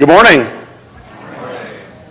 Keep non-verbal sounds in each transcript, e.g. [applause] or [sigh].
Good morning.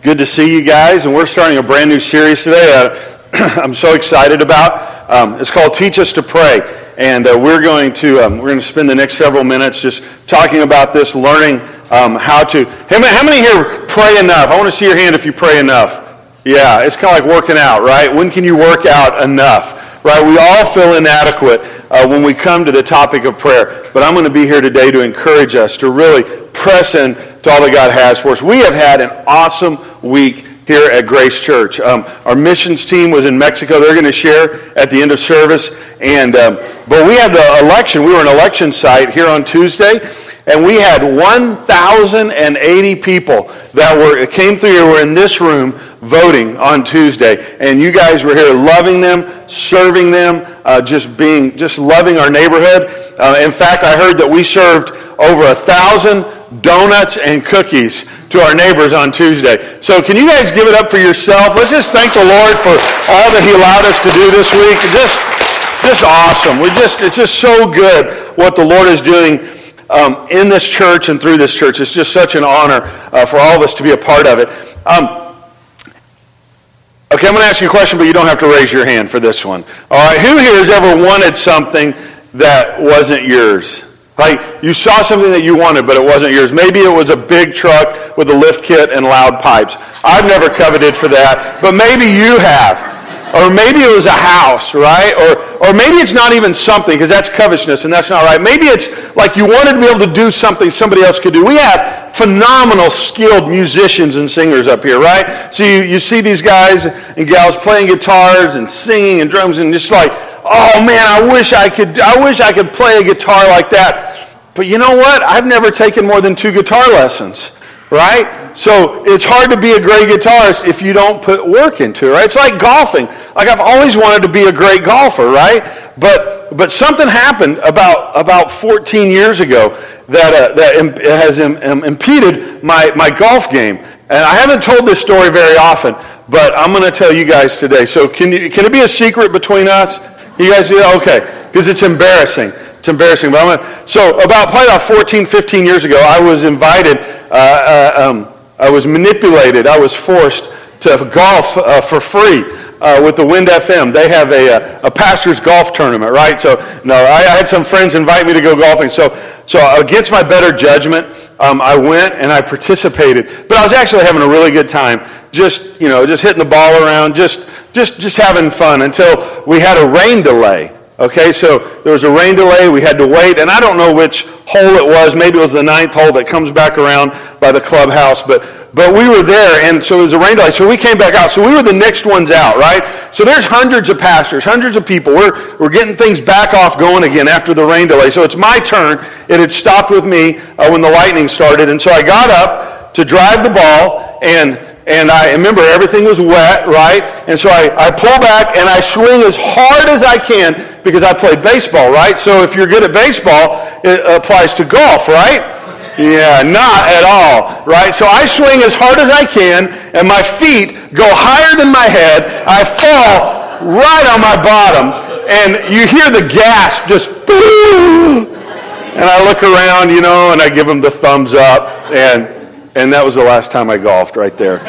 Good to see you guys, and we're starting a brand new series today. [clears throat] I'm so excited about. Um, it's called "Teach Us to Pray," and uh, we're going to um, we're going to spend the next several minutes just talking about this, learning um, how to. Many, how many here pray enough? I want to see your hand if you pray enough. Yeah, it's kind of like working out, right? When can you work out enough? Right? We all feel inadequate uh, when we come to the topic of prayer, but I'm going to be here today to encourage us to really press in to all that God has for us. We have had an awesome week here at Grace Church. Um, our missions team was in Mexico. They're going to share at the end of service. And um, but we had the election. We were an election site here on Tuesday, and we had 1,080 people that were came through here. Were in this room voting on Tuesday, and you guys were here loving them, serving them, uh, just being just loving our neighborhood. Uh, in fact, I heard that we served over a thousand donuts and cookies to our neighbors on Tuesday. So can you guys give it up for yourself? Let's just thank the Lord for all that he allowed us to do this week. Just, just awesome. We just, it's just so good what the Lord is doing um, in this church and through this church. It's just such an honor uh, for all of us to be a part of it. Um, okay, I'm going to ask you a question, but you don't have to raise your hand for this one. All right, who here has ever wanted something that wasn't yours? Like you saw something that you wanted, but it wasn't yours. Maybe it was a big truck with a lift kit and loud pipes. I've never coveted for that, but maybe you have. Or maybe it was a house, right? Or, or maybe it's not even something, because that's covetousness, and that's not right. Maybe it's like you wanted to be able to do something somebody else could do. We have phenomenal skilled musicians and singers up here, right? So you, you see these guys and gals playing guitars and singing and drums and just like, oh man, I wish I could, I wish I could play a guitar like that. But you know what? I've never taken more than two guitar lessons, right? So it's hard to be a great guitarist if you don't put work into it, right? It's like golfing. Like I've always wanted to be a great golfer, right? But but something happened about about 14 years ago that uh, that has Im- impeded my my golf game. And I haven't told this story very often, but I'm going to tell you guys today. So can you can it be a secret between us? You guys do okay because it's embarrassing. It's embarrassing, but I'm gonna, so about probably about 14, 15 years ago, I was invited, uh, uh, um, I was manipulated, I was forced to golf uh, for free uh, with the Wind FM. They have a, uh, a, pastor's golf tournament, right? So, no, I, I, had some friends invite me to go golfing. So, so against my better judgment, um, I went and I participated. But I was actually having a really good time, just, you know, just hitting the ball around, just, just, just having fun until we had a rain delay. Okay, so there was a rain delay. We had to wait, and I don't know which hole it was. Maybe it was the ninth hole that comes back around by the clubhouse, but but we were there, and so it was a rain delay. So we came back out. So we were the next ones out, right? So there's hundreds of pastors, hundreds of people. We're we're getting things back off going again after the rain delay. So it's my turn. It had stopped with me uh, when the lightning started, and so I got up to drive the ball and and I remember everything was wet, right? And so I, I pull back and I swing as hard as I can because I played baseball, right? So if you're good at baseball, it applies to golf, right? Yeah, not at all, right? So I swing as hard as I can, and my feet go higher than my head. I fall right on my bottom, and you hear the gasp just, [laughs] and I look around, you know, and I give them the thumbs up, and and that was the last time I golfed right there.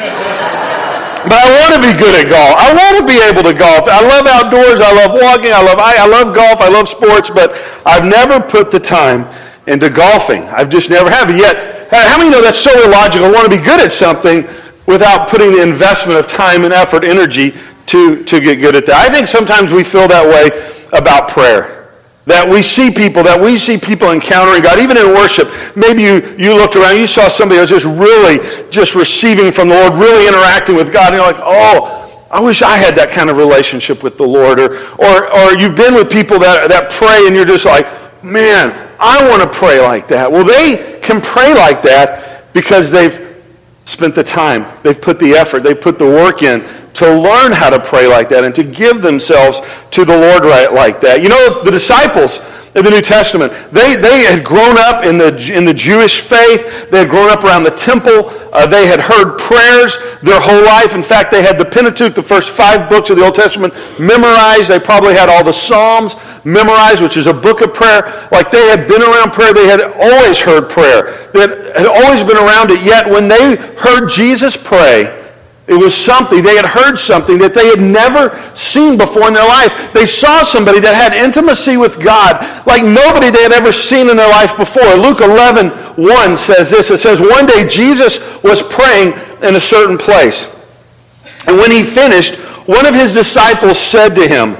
But I want to be good at golf. I want to be able to golf. I love outdoors. I love walking. I love I, I love golf. I love sports. But I've never put the time into golfing. I've just never have. Yet, how many know that's so illogical? I want to be good at something without putting the investment of time and effort, energy to, to get good at that. I think sometimes we feel that way about prayer. That we see people, that we see people encountering God, even in worship. Maybe you, you looked around, you saw somebody who was just really just receiving from the Lord, really interacting with God, and you're like, oh, I wish I had that kind of relationship with the Lord. Or, or, or you've been with people that, that pray and you're just like, man, I want to pray like that. Well, they can pray like that because they've spent the time, they've put the effort, they've put the work in to learn how to pray like that and to give themselves to the Lord right like that. You know, the disciples in the New Testament, they, they had grown up in the, in the Jewish faith. They had grown up around the temple. Uh, they had heard prayers their whole life. In fact, they had the Pentateuch, the first five books of the Old Testament, memorized. They probably had all the Psalms memorized, which is a book of prayer. Like they had been around prayer. They had always heard prayer. They had always been around it. Yet when they heard Jesus pray, it was something. They had heard something that they had never seen before in their life. They saw somebody that had intimacy with God like nobody they had ever seen in their life before. Luke 11, 1 says this. It says, One day Jesus was praying in a certain place. And when he finished, one of his disciples said to him,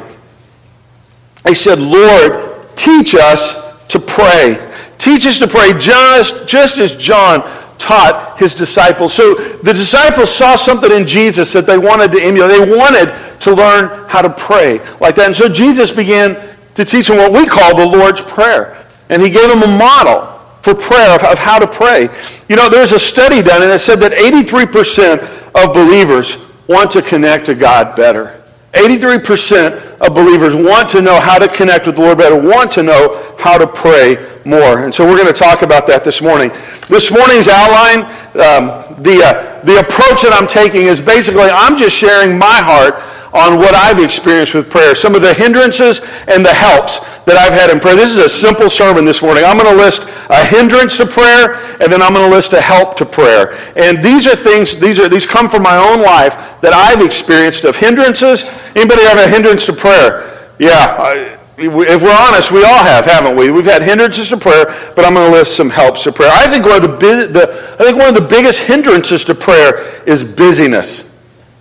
He said, Lord, teach us to pray. Teach us to pray just, just as John taught his disciples. So the disciples saw something in Jesus that they wanted to emulate. They wanted to learn how to pray like that. And so Jesus began to teach them what we call the Lord's Prayer. And he gave them a model for prayer of, how to pray. You know, there's a study done and it said that 83% of believers want to connect to God better. 83% of believers want to know how to connect with the Lord better, want to know how to pray more. And so we're going to talk about that this morning. This morning's outline, um, the, uh, the approach that I'm taking is basically I'm just sharing my heart on what I've experienced with prayer, some of the hindrances and the helps that I've had in prayer. This is a simple sermon this morning. I'm going to list a hindrance to prayer, and then I'm going to list a help to prayer. And these are things, these are these come from my own life that I've experienced of hindrances. Anybody have a hindrance to prayer? Yeah. I, if we're honest, we all have, haven't we? We've had hindrances to prayer, but I'm going to list some helps to prayer. I think one of the, the I think one of the biggest hindrances to prayer is busyness.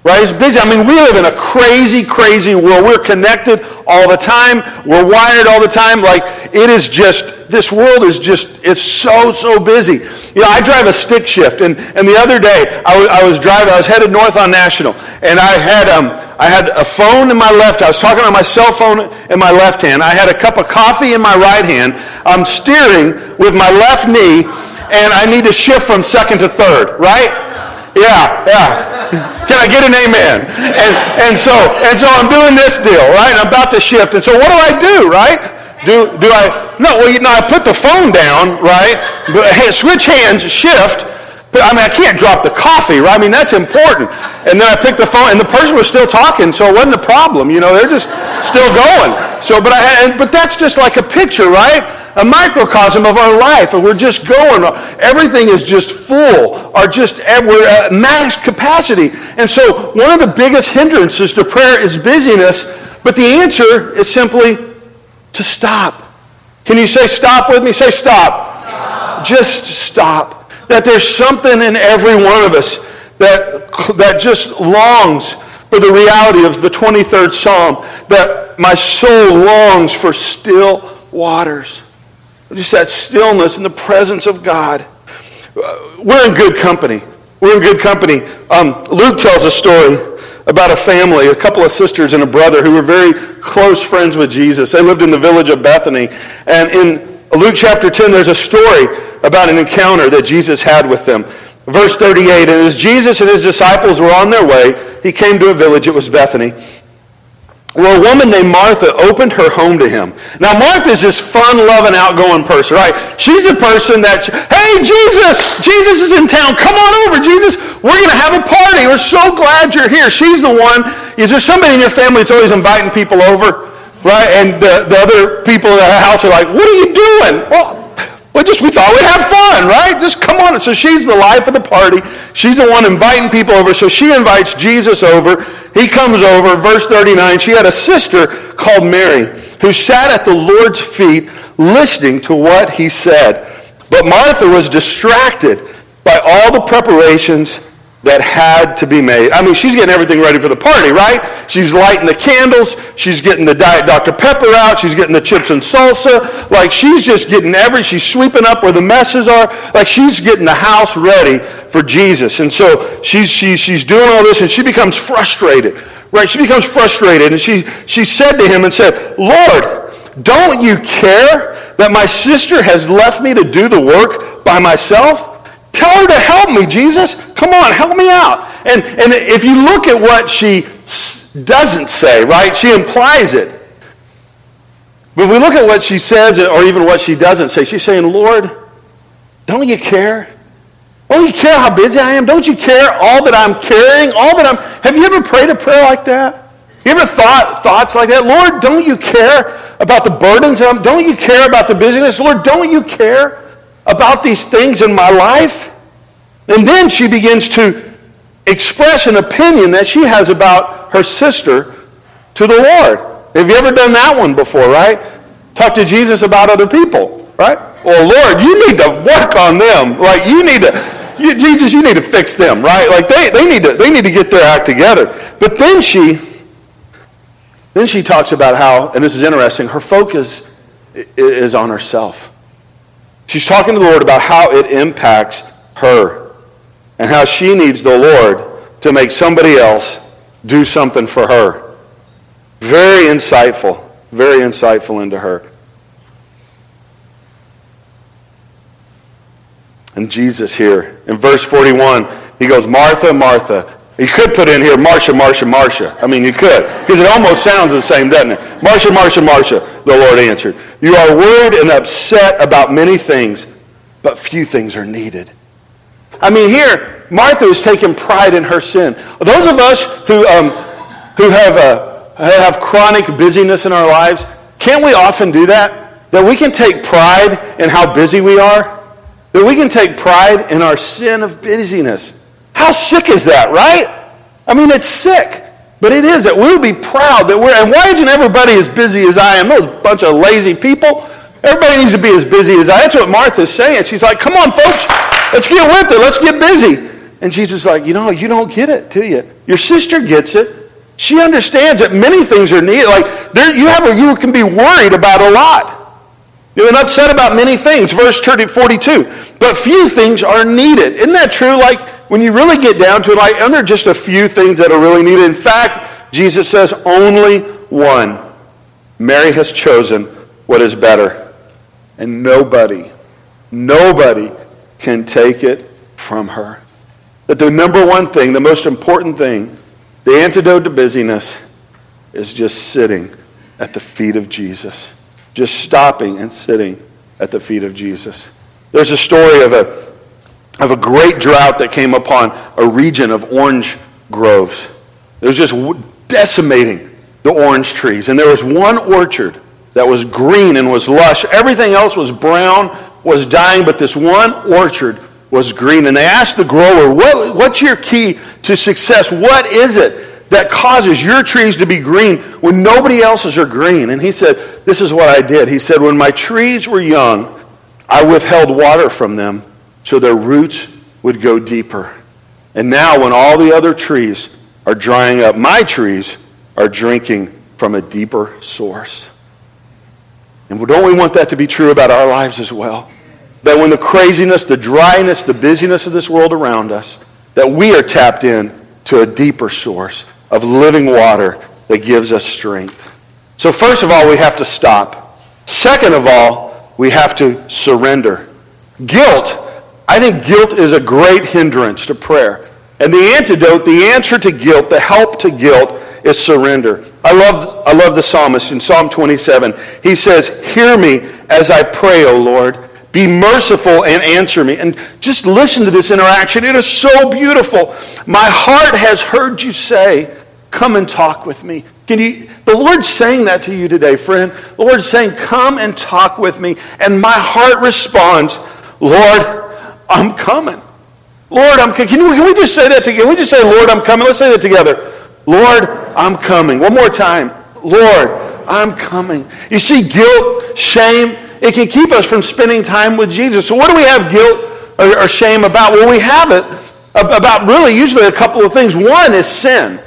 Right? It's busy. I mean, we live in a crazy, crazy world. We're connected all the time. We're wired all the time. Like, it is just, this world is just, it's so, so busy. You know, I drive a stick shift, and, and the other day, I was, I was driving, I was headed north on National, and I had, um, I had a phone in my left. I was talking on my cell phone in my left hand. I had a cup of coffee in my right hand. I'm steering with my left knee, and I need to shift from second to third, right? Yeah, yeah. Can I get an amen? And, and so and so I'm doing this deal, right? I'm about to shift. And so what do I do, right? Do do I no, well you know I put the phone down, right? But switch hands, shift. But I mean I can't drop the coffee, right? I mean that's important. And then I pick the phone and the person was still talking, so it wasn't a problem. You know, they're just still going. So but I and, but that's just like a picture, right? A microcosm of our life, and we're just going. Everything is just full, or just eh, we're at max capacity. And so, one of the biggest hindrances to prayer is busyness, but the answer is simply to stop. Can you say stop with me? Say stop. stop. Just stop. That there's something in every one of us that, that just longs for the reality of the 23rd Psalm, that my soul longs for still waters. Just that stillness in the presence of God. We're in good company. We're in good company. Um, Luke tells a story about a family, a couple of sisters and a brother who were very close friends with Jesus. They lived in the village of Bethany. And in Luke chapter 10, there's a story about an encounter that Jesus had with them. Verse 38, and as Jesus and his disciples were on their way, he came to a village, it was Bethany. Well, a woman named Martha opened her home to him. Now, Martha is this fun-loving, outgoing person, right? She's a person that, hey, Jesus, Jesus is in town. Come on over, Jesus. We're going to have a party. We're so glad you're here. She's the one. Is there somebody in your family that's always inviting people over, right? And the, the other people in the house are like, what are you doing? Well, we just we thought we'd have fun, right? Just come on. So she's the life of the party. She's the one inviting people over. So she invites Jesus over. He comes over. Verse 39. She had a sister called Mary who sat at the Lord's feet listening to what he said. But Martha was distracted by all the preparations that had to be made. I mean, she's getting everything ready for the party, right? She's lighting the candles. She's getting the Diet Dr. Pepper out. She's getting the chips and salsa. Like, she's just getting every, she's sweeping up where the messes are. Like, she's getting the house ready for Jesus. And so she's, she's, she's doing all this and she becomes frustrated, right? She becomes frustrated and she, she said to him and said, Lord, don't you care that my sister has left me to do the work by myself? Tell her to help me, Jesus. Come on, help me out. And, and if you look at what she doesn't say, right, she implies it. But if we look at what she says, or even what she doesn't say, she's saying, Lord, don't you care? Don't you care how busy I am? Don't you care all that I'm carrying? All that I'm. Have you ever prayed a prayer like that? You ever thought thoughts like that? Lord, don't you care about the burdens? Don't you care about the busyness? Lord, don't you care about these things in my life? And then she begins to express an opinion that she has about her sister to the Lord. Have you ever done that one before, right? Talk to Jesus about other people, right? Well, Lord, you need to work on them. Like, you need to, you, Jesus, you need to fix them, right? Like, they, they, need to, they need to get their act together. But then she, then she talks about how, and this is interesting, her focus is on herself. She's talking to the Lord about how it impacts her and how she needs the Lord to make somebody else do something for her. Very insightful, very insightful into her. And Jesus here, in verse 41, he goes, Martha, Martha. You could put in here, Marcia, Marcia, Marcia. I mean, you could, because it almost sounds the same, doesn't it? Marcia, Marcia, Marcia, the Lord answered. You are worried and upset about many things, but few things are needed. I mean, here, Martha is taking pride in her sin. Those of us who, um, who have, uh, have chronic busyness in our lives, can't we often do that? That we can take pride in how busy we are? That we can take pride in our sin of busyness. How sick is that, right? I mean, it's sick. But it is that we'll be proud that we're, and why isn't everybody as busy as I am? Those bunch of lazy people. Everybody needs to be as busy as I. That's what Martha's saying. She's like, come on, folks, let's get with it. Let's get busy. And Jesus is like, you know, you don't get it, do you? Your sister gets it. She understands that many things are needed. Like, there, you, have a, you can be worried about a lot. You're upset about many things. Verse 42. But few things are needed. Isn't that true? Like, when you really get down to it, like, aren't there just a few things that are really needed? In fact, Jesus says only one. Mary has chosen what is better. And nobody, nobody can take it from her. That the number one thing, the most important thing, the antidote to busyness is just sitting at the feet of Jesus. Just stopping and sitting at the feet of Jesus. There's a story of a of a great drought that came upon a region of orange groves. It was just decimating the orange trees. And there was one orchard that was green and was lush. Everything else was brown, was dying, but this one orchard was green. And they asked the grower, what, What's your key to success? What is it that causes your trees to be green when nobody else's are green? And he said, This is what I did. He said, When my trees were young, I withheld water from them so their roots would go deeper. And now, when all the other trees are drying up, my trees are drinking from a deeper source. And don't we want that to be true about our lives as well? That when the craziness, the dryness, the busyness of this world around us, that we are tapped in to a deeper source of living water that gives us strength. So first of all, we have to stop. Second of all, we have to surrender. Guilt I think guilt is a great hindrance to prayer. And the antidote, the answer to guilt, the help to guilt is surrender. I love, I love the psalmist in Psalm 27. He says, Hear me as I pray, O Lord. Be merciful and answer me. And just listen to this interaction. It is so beautiful. My heart has heard you say, Come and talk with me. Can you, the Lord's saying that to you today, friend. The Lord's saying, Come and talk with me. And my heart responds, Lord, I'm coming. Lord, I'm coming. Can, we, can we just say that together? Can we just say, Lord, I'm coming? Let's say that together. Lord, I'm coming. One more time. Lord, I'm coming. You see, guilt, shame, it can keep us from spending time with Jesus. So what do we have guilt or, or shame about? Well, we have it about really usually a couple of things. One is sin.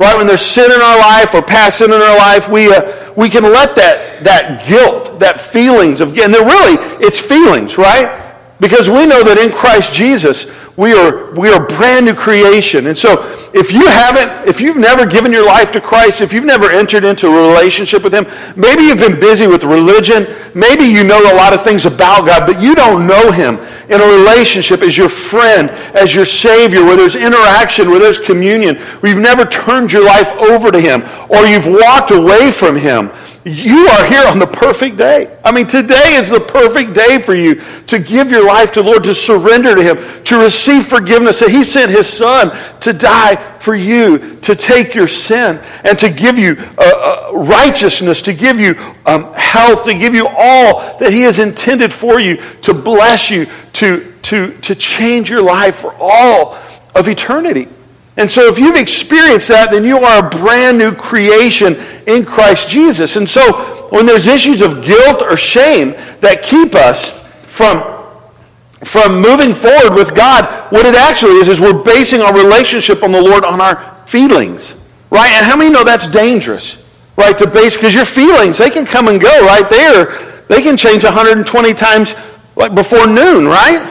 Right? When there's sin in our life or past sin in our life, we, uh, we can let that, that guilt, that feelings of, and they're really, it's feelings, right? Because we know that in Christ Jesus, we are, we are brand new creation. And so if you haven't, if you've never given your life to Christ, if you've never entered into a relationship with Him, maybe you've been busy with religion, maybe you know a lot of things about God, but you don't know Him in a relationship as your friend, as your Savior, where there's interaction, where there's communion, where you've never turned your life over to Him, or you've walked away from Him you are here on the perfect day. I mean, today is the perfect day for you to give your life to Lord, to surrender to Him, to receive forgiveness. That He sent His Son to die for you, to take your sin, and to give you uh, uh, righteousness, to give you um, health, to give you all that He has intended for you, to bless you, to, to, to change your life for all of eternity. And so if you've experienced that, then you are a brand new creation in Christ Jesus. And so when there's issues of guilt or shame that keep us from, from moving forward with God, what it actually is, is we're basing our relationship on the Lord on our feelings. Right? And how many know that's dangerous? Right? To base, because your feelings, they can come and go right there. They can change 120 times like before noon, right?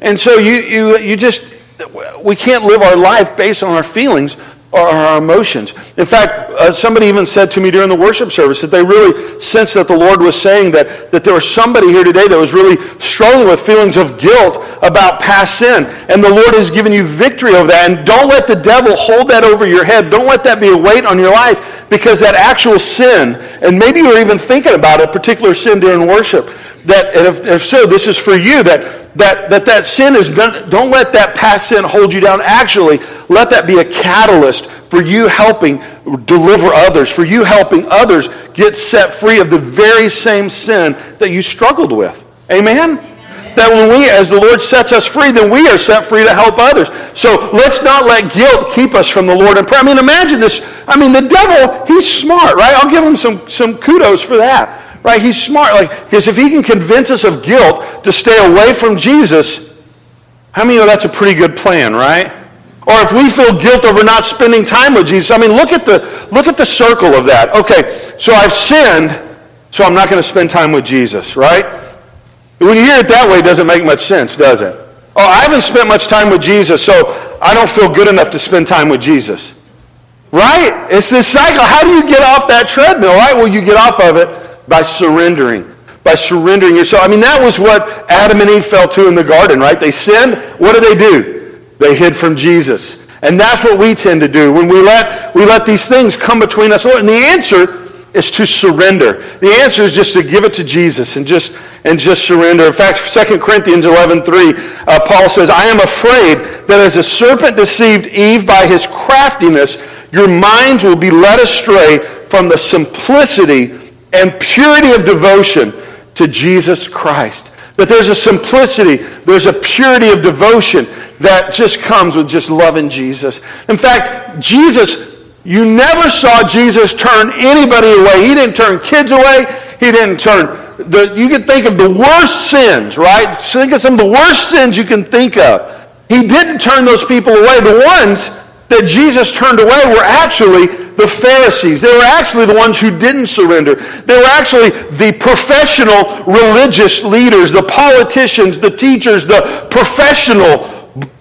And so you, you, you just, we can't live our life based on our feelings or our emotions. In fact, uh, somebody even said to me during the worship service that they really sensed that the Lord was saying that, that there was somebody here today that was really struggling with feelings of guilt about past sin. And the Lord has given you victory over that. And don't let the devil hold that over your head. Don't let that be a weight on your life because that actual sin, and maybe you're even thinking about a particular sin during worship, that if, if so, this is for you, that that that, that sin is done, don't let that past sin hold you down. Actually, let that be a catalyst for you helping deliver others, for you helping others get set free of the very same sin that you struggled with. Amen? That when we, as the Lord sets us free, then we are set free to help others. So let's not let guilt keep us from the Lord in prayer. I mean, imagine this. I mean, the devil, he's smart, right? I'll give him some, some kudos for that. Right? He's smart. Like, because if he can convince us of guilt to stay away from Jesus, how many know that's a pretty good plan, right? Or if we feel guilt over not spending time with Jesus, I mean, look at the, look at the circle of that. Okay, so I've sinned, so I'm not going to spend time with Jesus, right? When you hear it that way, it doesn't make much sense, does it? Oh, I haven't spent much time with Jesus, so I don't feel good enough to spend time with Jesus. Right? It's this cycle. How do you get off that treadmill, right? Well, you get off of it by surrendering. By surrendering yourself. I mean, that was what Adam and Eve fell to in the garden, right? They sinned. What did they do? They hid from Jesus. And that's what we tend to do when we let, we let these things come between us. And the answer is to surrender. The answer is just to give it to Jesus and just, and just surrender. In fact, 2 Corinthians 11.3, uh, Paul says, I am afraid that as a serpent deceived Eve by his craftiness, your minds will be led astray from the simplicity and purity of devotion to Jesus Christ. That there's a simplicity, there's a purity of devotion that just comes with just loving Jesus. In fact, Jesus, you never saw Jesus turn anybody away. He didn't turn kids away. He didn't turn the, you can think of the worst sins, right? Think of some of the worst sins you can think of. He didn't turn those people away. The ones that Jesus turned away were actually the Pharisees. They were actually the ones who didn't surrender. They were actually the professional religious leaders, the politicians, the teachers, the professional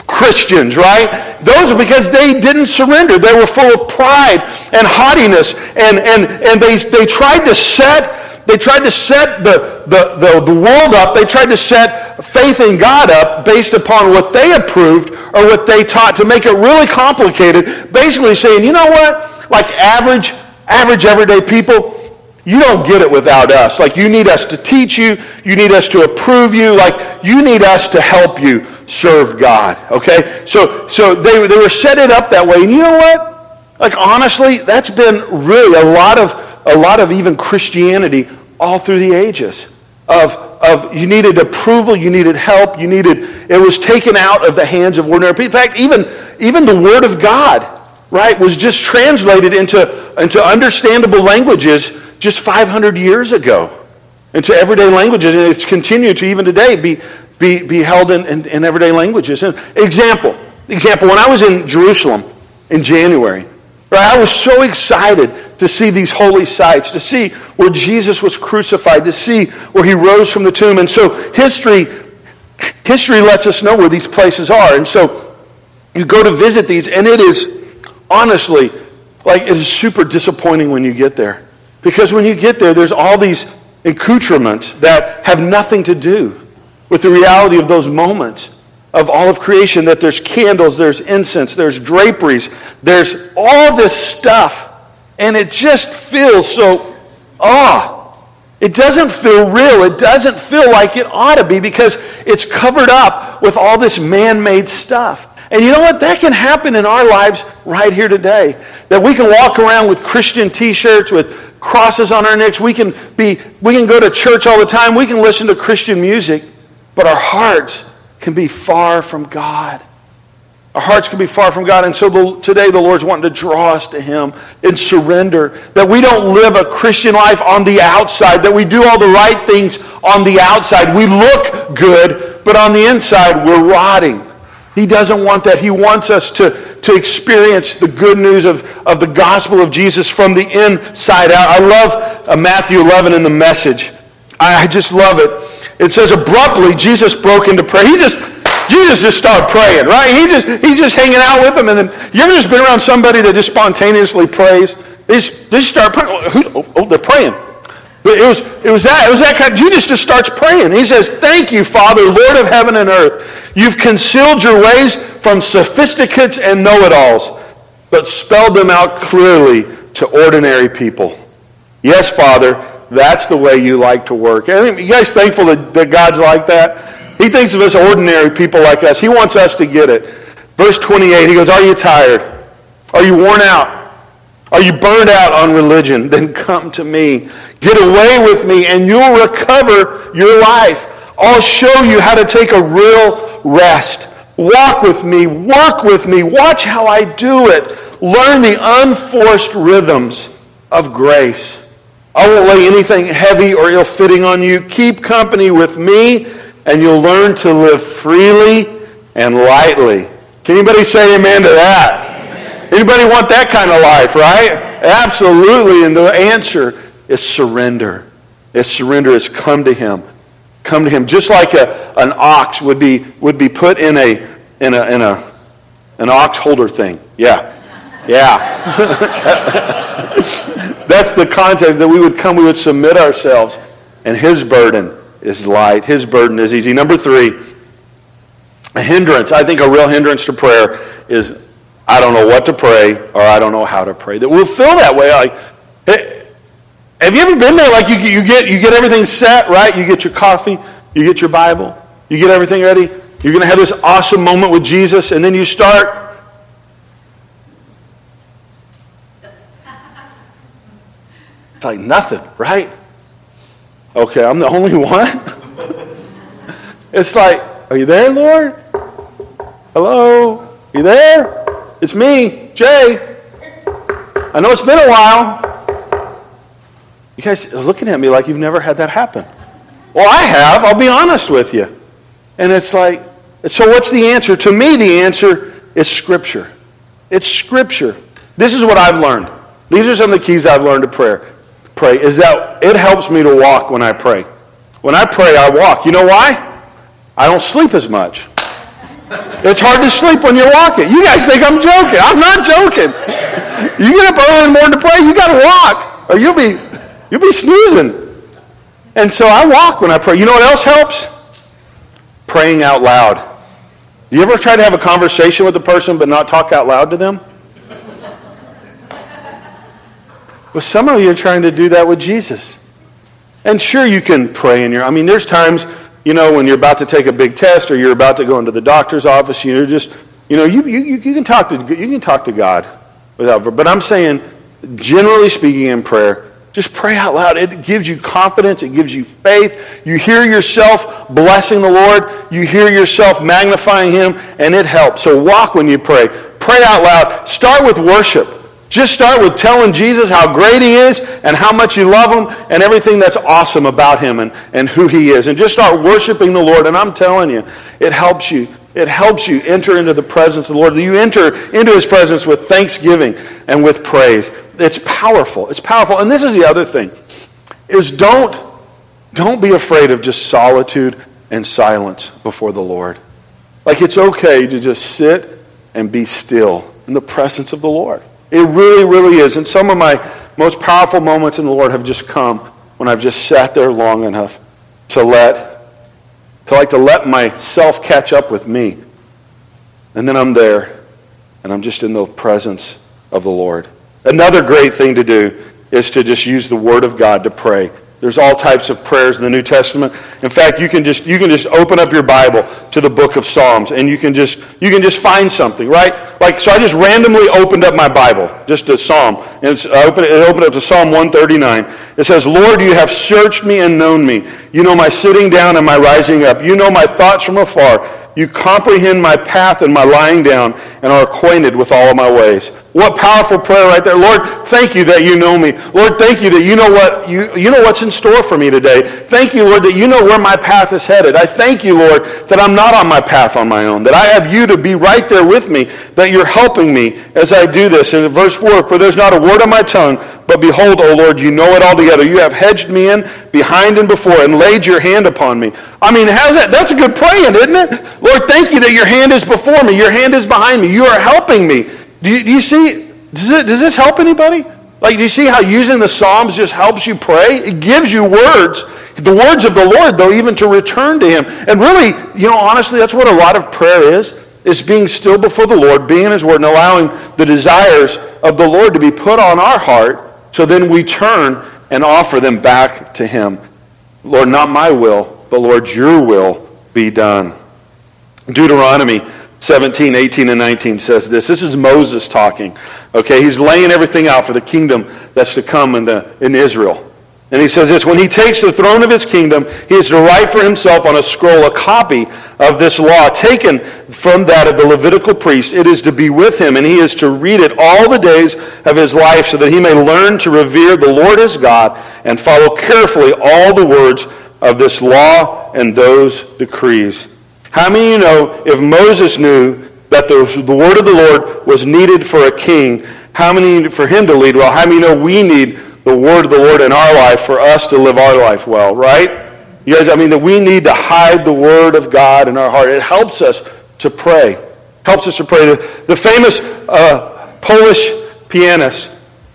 Christians, right? Those are because they didn't surrender. They were full of pride and haughtiness, and, and, and they, they tried to set they tried to set the, the, the, the world up. They tried to set faith in God up based upon what they approved or what they taught to make it really complicated, basically saying, you know what? Like average, average everyday people, you don't get it without us. Like you need us to teach you, you need us to approve you, like you need us to help you serve God. Okay? So so they, they were set it up that way. And you know what? Like honestly, that's been really a lot of a lot of even Christianity all through the ages. Of of you needed approval, you needed help, you needed it was taken out of the hands of ordinary people. In fact, even even the Word of God right, was just translated into, into understandable languages just 500 years ago into everyday languages, and it's continued to even today be, be, be held in, in, in everyday languages. And example, example, when I was in Jerusalem in January, right, I was so excited to see these holy sites, to see where Jesus was crucified, to see where he rose from the tomb. And so history, history lets us know where these places are. And so you go to visit these, and it is honestly, like it is super disappointing when you get there. Because when you get there, there's all these accoutrements that have nothing to do with the reality of those moments of all of creation that there's candles, there's incense, there's draperies, there's all this stuff. And it just feels so ah. it doesn't feel real. It doesn't feel like it ought to be because it's covered up with all this man made stuff. And you know what? That can happen in our lives right here today. That we can walk around with Christian t shirts, with crosses on our necks. We can, be, we can go to church all the time. We can listen to Christian music. But our hearts can be far from God. Our hearts can be far from God. And so the, today the Lord's wanting to draw us to Him in surrender. That we don't live a Christian life on the outside. That we do all the right things on the outside. We look good, but on the inside we're rotting. He doesn't want that. He wants us to, to experience the good news of, of the gospel of Jesus from the inside out. I love uh, Matthew 11 in the message. I, I just love it. It says, abruptly, Jesus broke into prayer. He just Jesus just started praying, right? He just, he's just hanging out with them. And then, you ever just been around somebody that just spontaneously prays? They just, they just start praying. Oh, oh, they're praying. But it was, it was that, it was that kind Jesus just starts praying. He says, thank you, Father, Lord of heaven and earth. You've concealed your ways from sophisticates and know-it-alls, but spelled them out clearly to ordinary people. Yes, Father, that's the way you like to work. You guys thankful that, that God's like that? He thinks of us ordinary people like us. He wants us to get it. Verse 28, he goes, Are you tired? Are you worn out? Are you burned out on religion? Then come to me. Get away with me and you'll recover your life. I'll show you how to take a real rest. Walk with me. Work with me. Watch how I do it. Learn the unforced rhythms of grace. I won't lay anything heavy or ill-fitting on you. Keep company with me and you'll learn to live freely and lightly. Can anybody say amen to that? Anybody want that kind of life, right? Absolutely. And the answer is surrender. Is surrender is come to him. Come to him. Just like a, an ox would be, would be put in a, in a, in a, an ox holder thing. Yeah. Yeah. [laughs] That's the context that we would come, we would submit ourselves, and his burden is light. His burden is easy. Number three, a hindrance. I think a real hindrance to prayer is I don't know what to pray or I don't know how to pray. That we'll feel that way. Like, hey, have you ever been there? Like you, you get you get everything set, right? You get your coffee, you get your Bible, you get everything ready. You're going to have this awesome moment with Jesus, and then you start. It's like nothing, right? Okay, I'm the only one? [laughs] it's like, are you there, Lord? Hello? You there? It's me, Jay. I know it's been a while. You guys are looking at me like you've never had that happen. Well, I have. I'll be honest with you. And it's like, so what's the answer? To me, the answer is Scripture. It's Scripture. This is what I've learned. These are some of the keys I've learned to prayer pray is that it helps me to walk when I pray. When I pray, I walk. You know why? I don't sleep as much. It's hard to sleep when you're walking. You guys think I'm joking. I'm not joking. You get up early in the morning to pray, you got to walk, or you'll be you'll be snoozing. And so I walk when I pray. You know what else helps? Praying out loud. You ever try to have a conversation with a person but not talk out loud to them? Well, some of you are trying to do that with Jesus. And sure, you can pray in your. I mean, there's times, you know, when you're about to take a big test or you're about to go into the doctor's office, you're just, you know, you, you, you can talk to you can talk to God without. But I'm saying, generally speaking, in prayer, just pray out loud. It gives you confidence. It gives you faith. You hear yourself blessing the Lord. You hear yourself magnifying Him, and it helps. So walk when you pray. Pray out loud. Start with worship. Just start with telling Jesus how great he is and how much you love him and everything that's awesome about him and, and who he is. And just start worshiping the Lord. And I'm telling you, it helps you. It helps you enter into the presence of the Lord. You enter into his presence with thanksgiving and with praise. It's powerful. It's powerful. And this is the other thing is don't don't be afraid of just solitude and silence before the Lord. Like it's okay to just sit and be still in the presence of the Lord. It really, really is. And some of my most powerful moments in the Lord have just come when I've just sat there long enough to let, to like to let myself catch up with me. And then I'm there, and I'm just in the presence of the Lord. Another great thing to do is to just use the Word of God to pray. There's all types of prayers in the New Testament. In fact, you can just you can just open up your Bible to the book of Psalms and you can just you can just find something, right? Like so I just randomly opened up my Bible, just a psalm. And it's, I opened, it opened up to Psalm 139. It says, "Lord, you have searched me and known me. You know my sitting down and my rising up. You know my thoughts from afar. You comprehend my path and my lying down and are acquainted with all of my ways." What powerful prayer right there. Lord, thank you that you know me. Lord, thank you that you know what you, you know what's in store for me today. Thank you, Lord, that you know where my path is headed. I thank you, Lord, that I'm not on my path on my own, that I have you to be right there with me, that you're helping me as I do this. And in verse 4, for there's not a word on my tongue, but behold, O Lord, you know it all together. You have hedged me in behind and before and laid your hand upon me. I mean, how's that? That's a good praying, isn't it? Lord, thank you that your hand is before me. Your hand is behind me. You are helping me. Do you, do you see? Does, it, does this help anybody? Like, do you see how using the Psalms just helps you pray? It gives you words, the words of the Lord, though, even to return to Him. And really, you know, honestly, that's what a lot of prayer is, is being still before the Lord, being in His Word, and allowing the desires of the Lord to be put on our heart, so then we turn and offer them back to Him. Lord, not my will, but Lord, your will be done. Deuteronomy 17, 18, and 19 says this. This is Moses talking. Okay, he's laying everything out for the kingdom that's to come in, the, in Israel. And he says this When he takes the throne of his kingdom, he is to write for himself on a scroll a copy of this law taken from that of the Levitical priest. It is to be with him, and he is to read it all the days of his life so that he may learn to revere the Lord his God and follow carefully all the words of this law and those decrees. How many of you know if Moses knew that the, the word of the Lord was needed for a king, how many for him to lead well? How many know we need the word of the Lord in our life for us to live our life well, right? You guys, I mean that we need to hide the word of God in our heart. It helps us to pray. Helps us to pray. The, the famous uh, Polish pianist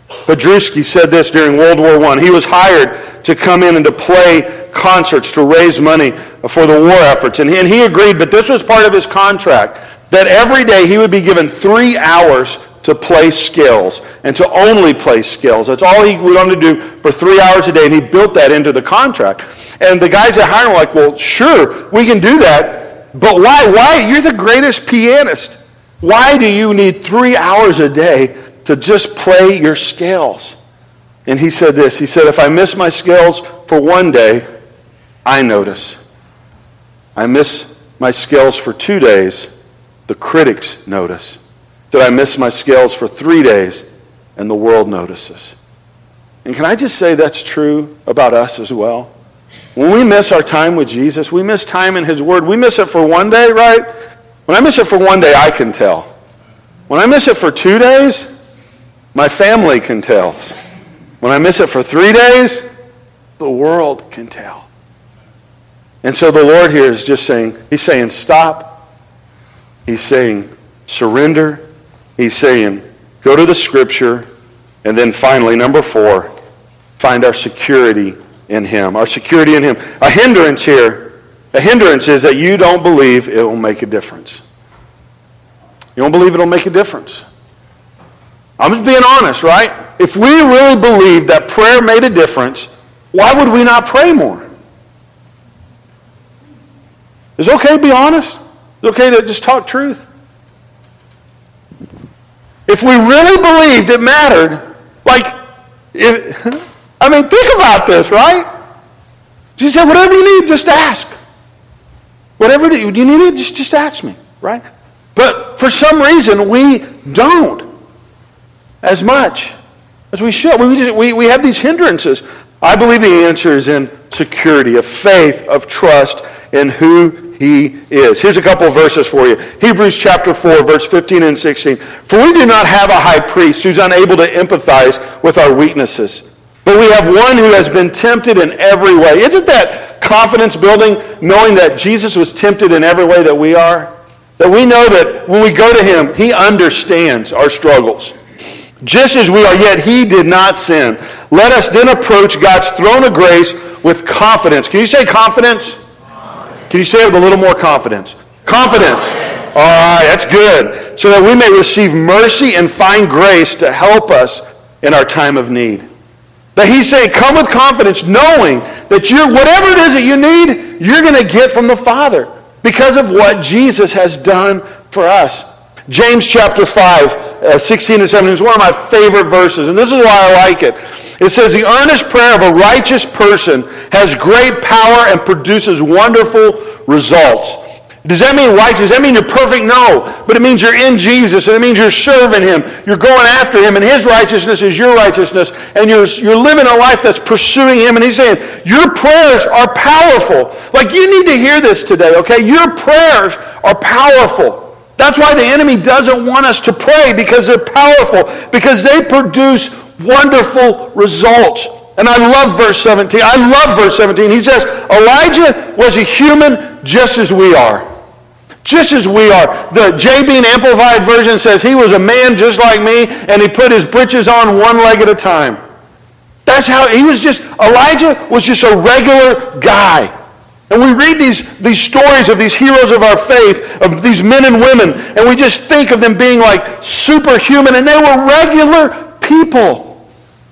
Paderewski said this during World War I. He was hired to come in and to play concerts to raise money for the war efforts. And he, agreed, but this was part of his contract, that every day he would be given three hours to play scales and to only play scales. That's all he wanted to do for three hours a day, and he built that into the contract. And the guys at hired him were like, well, sure, we can do that, but why? Why? You're the greatest pianist. Why do you need three hours a day to just play your scales? And he said this. He said, if I miss my scales for one day, I notice. I miss my scales for two days, the critics notice. Did I miss my scales for three days, and the world notices? And can I just say that's true about us as well? When we miss our time with Jesus, we miss time in His Word. We miss it for one day, right? When I miss it for one day, I can tell. When I miss it for two days, my family can tell. When I miss it for three days, the world can tell. And so the Lord here is just saying, He's saying, stop. He's saying, surrender. He's saying, go to the Scripture. And then finally, number four, find our security in Him. Our security in Him. A hindrance here, a hindrance is that you don't believe it will make a difference. You don't believe it'll make a difference. I'm just being honest, right? If we really believed that prayer made a difference, why would we not pray more? It's okay to be honest. It's okay to just talk truth. If we really believed it mattered, like, if, [laughs] I mean, think about this, right? She said, whatever you need, just ask. Whatever you need, just, just ask me, right? But for some reason, we don't as much as we should. We, just, we, we have these hindrances. I believe the answer is in security, of faith, of trust in who he is. Here's a couple of verses for you. Hebrews chapter 4, verse 15 and 16. For we do not have a high priest who's unable to empathize with our weaknesses, but we have one who has been tempted in every way. Isn't that confidence building, knowing that Jesus was tempted in every way that we are? That we know that when we go to him, he understands our struggles. Just as we are, yet he did not sin. Let us then approach God's throne of grace with confidence. Can you say confidence? Can you say it with a little more confidence? Confidence. All right, that's good. So that we may receive mercy and find grace to help us in our time of need. That he's saying, come with confidence, knowing that you're, whatever it is that you need, you're going to get from the Father because of what Jesus has done for us. James chapter 5, uh, 16 and 17 is one of my favorite verses, and this is why I like it. It says, The earnest prayer of a righteous person has great power and produces wonderful results. Does that mean righteous? Does that mean you're perfect? No. But it means you're in Jesus, and it means you're serving Him. You're going after Him, and His righteousness is your righteousness, and you're, you're living a life that's pursuing Him. And He's saying, Your prayers are powerful. Like, you need to hear this today, okay? Your prayers are powerful. That's why the enemy doesn't want us to pray because they're powerful, because they produce wonderful results. And I love verse 17. I love verse 17. He says, Elijah was a human just as we are. Just as we are. The J. Beam Amplified Version says he was a man just like me, and he put his britches on one leg at a time. That's how he was just, Elijah was just a regular guy. And we read these, these stories of these heroes of our faith, of these men and women, and we just think of them being like superhuman, and they were regular people.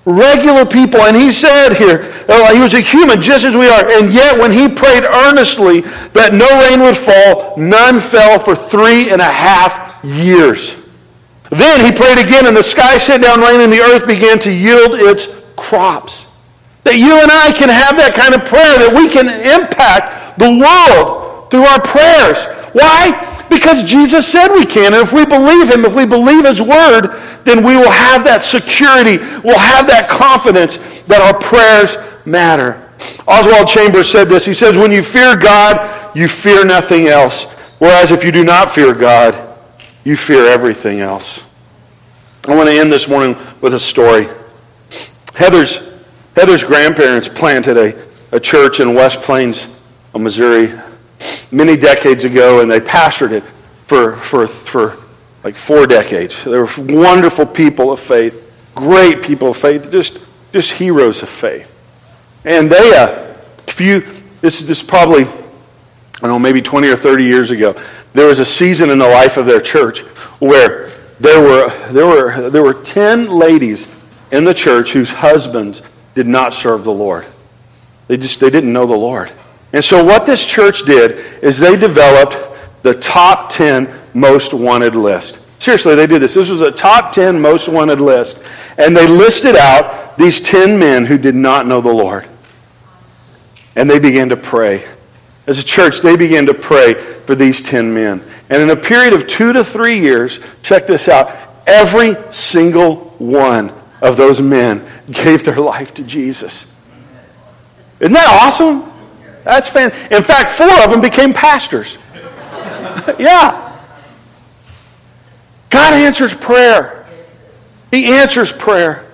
Regular people. And he said here, he was a human just as we are. And yet when he prayed earnestly that no rain would fall, none fell for three and a half years. Then he prayed again, and the sky sent down rain, and the earth began to yield its crops. That you and I can have that kind of prayer, that we can impact the world through our prayers. Why? Because Jesus said we can. And if we believe him, if we believe his word, then we will have that security. We'll have that confidence that our prayers matter. Oswald Chambers said this. He says, when you fear God, you fear nothing else. Whereas if you do not fear God, you fear everything else. I want to end this morning with a story. Heather's, Heather's grandparents planted a, a church in West Plains, uh, Missouri, many decades ago, and they pastored it for, for, for like four decades. They were wonderful people of faith, great people of faith, just, just heroes of faith. And they, uh, you, this is this probably, I don't know, maybe 20 or 30 years ago, there was a season in the life of their church where there were, there were, there were 10 ladies in the church whose husbands did not serve the Lord. They just, they didn't know the Lord. And so what this church did is they developed the top 10 most wanted list. Seriously, they did this. This was a top 10 most wanted list. And they listed out these 10 men who did not know the Lord. And they began to pray. As a church, they began to pray for these 10 men. And in a period of two to three years, check this out, every single one of those men [laughs] gave their life to Jesus. Isn't that awesome? That's fan. In fact, four of them became pastors. [laughs] yeah. God answers prayer. He answers prayer.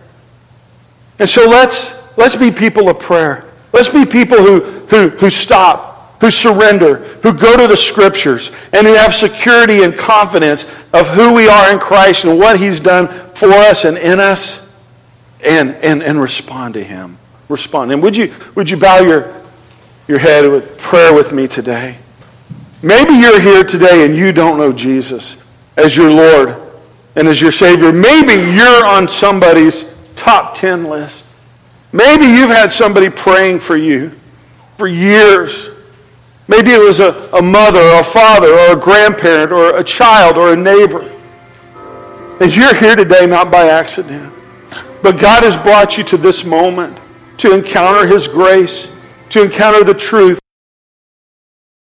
And so let's, let's be people of prayer. Let's be people who, who, who stop, who surrender, who go to the scriptures, and who have security and confidence of who we are in Christ and what he's done for us and in us, and, and, and respond to him. Respond. And would you, would you bow your, your head with prayer with me today? Maybe you're here today and you don't know Jesus as your Lord and as your Savior. Maybe you're on somebody's top 10 list. Maybe you've had somebody praying for you for years. Maybe it was a, a mother or a father or a grandparent or a child or a neighbor. And you're here today not by accident. But God has brought you to this moment to encounter His grace, to encounter the truth,